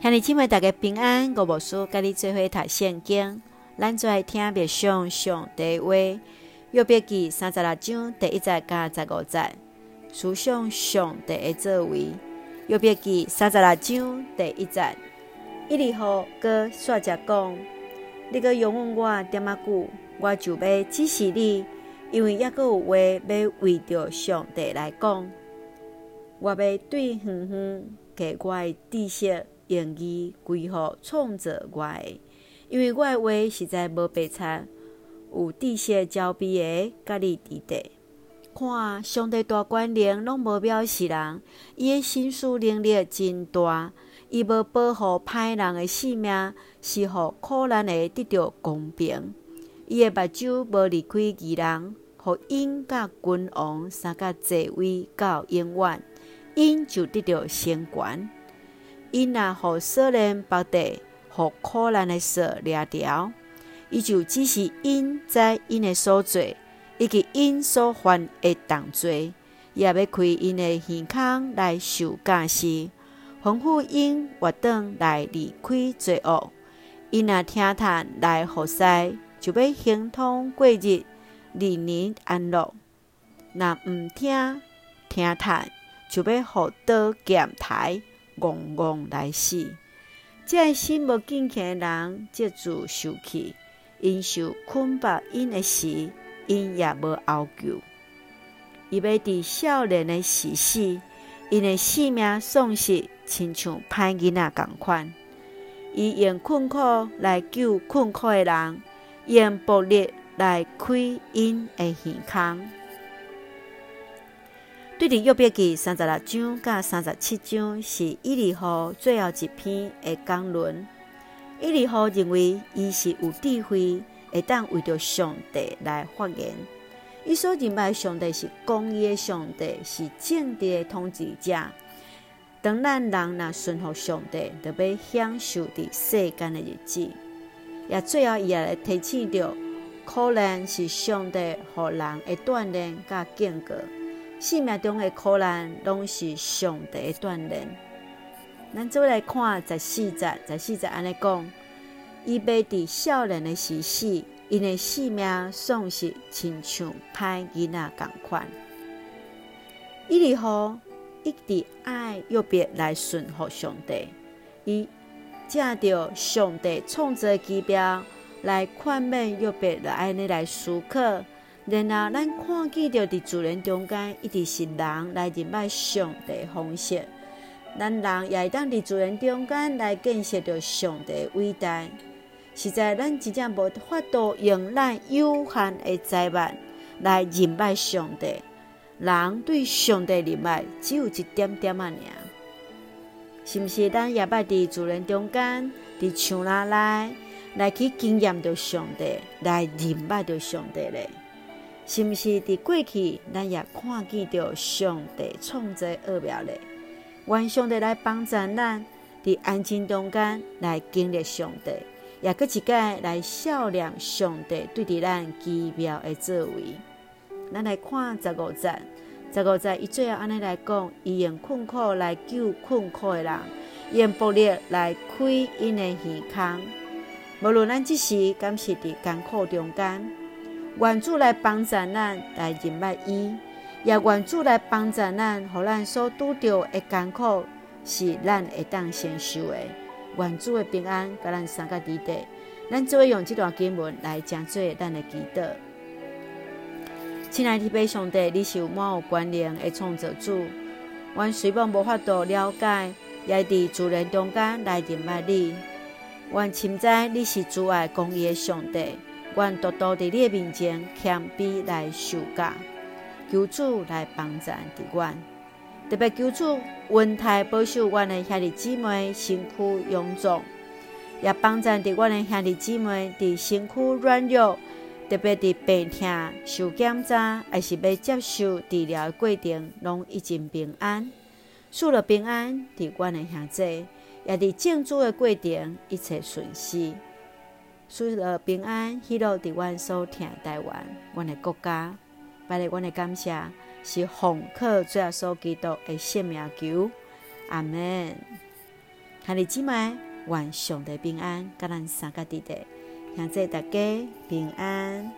兄弟姊妹大家平安，我无师甲你做伙读圣经，咱做爱听默想上帝话。约伯记三十六章第一节甲十五节，思想上帝的作为。约伯记三十六章第一节，伊犁户阁煞遮讲：你阁拥问我点仔久，我就要支持你，因为抑阁有话要为着上帝来讲。我要对远远给我的知识。用意归予创造我的，因为我的话实在无白差，有知识招比的，甲你伫底。看上帝大权能，拢无藐视人，伊的心思能力真大，伊无保护歹人的性命，是互苦难的得到公平。伊的目睭无离开义人，互因甲君王三甲坐位到永远，因就得到升悬。因若互少年缚地，互苦难的手掠条，伊就只是因知因的所做，以及因所犯的重罪，也要开因的耳孔来受教示，吩咐因活动来离开罪恶。因若听叹来服侍，就要亨通过日，年年安乐；若毋听听叹，就要互刀剑刣。戆戆来死，这心无敬虔的人，即自受气，因受捆缚因的时，因也无后救。伊要伫少年的时死，因的性命丧失，亲像歹囡仔共款。伊用困苦来救困苦的人，用暴力来开因的耳孔。对伫约伯记三十六章甲三十七章是伊犁户最后一篇的讲论。伊犁户认为伊是有智慧，会当为着上帝来发言。伊所认为上帝是公义的上帝，是正直的统治者。当咱人若顺服上帝，就要享受伫世间的日子。也最后伊也来提醒着，可能是上帝互人的锻炼甲警告。生命中的苦难，拢是上帝的锻炼。咱做来看十四节，十四节安尼讲：伊要伫少年的时死，因的性命总是，亲像歹囡仔共款。伊犁户一直爱约别来顺服上帝，伊借着上帝创造的奇妙来宽免约别，来安尼来思考。然后，咱看见着伫自然中间，一直是人来认拜上帝的方式。咱人也会当伫自然中间来建设着上帝的伟大。实在，咱真正无法度用咱有限的财物来认拜上帝。人对上帝认拜只有一点点啊，尔。是毋是？咱也捌伫自然中间，伫树林内来去经验着上帝，来认拜着上帝咧。是毋是伫过去，咱也看见着上帝创造奥妙咧？愿上帝来帮助咱，伫安静中间来经历上帝，也搁一摆来效念上帝对伫咱奇妙的作为。咱来看十五节，十五节伊最后安尼来讲：伊用困苦来救困苦的人，用暴力来开因的耳孔。无论咱即时敢是伫艰苦中间。愿主来帮助咱来认识伊，也愿主来帮助咱，互咱所拄着的艰苦是咱会当承受的。愿主的平安，甲咱三个伫底，咱做用这段经文来讲做咱的祈祷。亲爱的天父上帝，你是有满有关联的创造主，阮虽无无法度了解，也伫自然中间来认识你。阮深知你是主爱公义的上帝。愿独独伫你的面前谦卑来受教，求主来帮助伫阮，特别求主恩待保守阮的兄弟姊妹身躯臃肿，也帮助伫阮的兄弟姊妹伫身躯软弱，特别伫病痛受检查，还是要接受治疗的过程，拢一尽平安，赐了平安伫阮的兄弟，也伫证主的过程一切顺遂。赐了平安，喜乐伫阮所听台湾，阮的国家，拜了阮的感谢，是奉靠主耶稣基督的圣名求，阿门。哈利姊妹，愿上帝平安，甲咱三个弟弟，现在大家平安。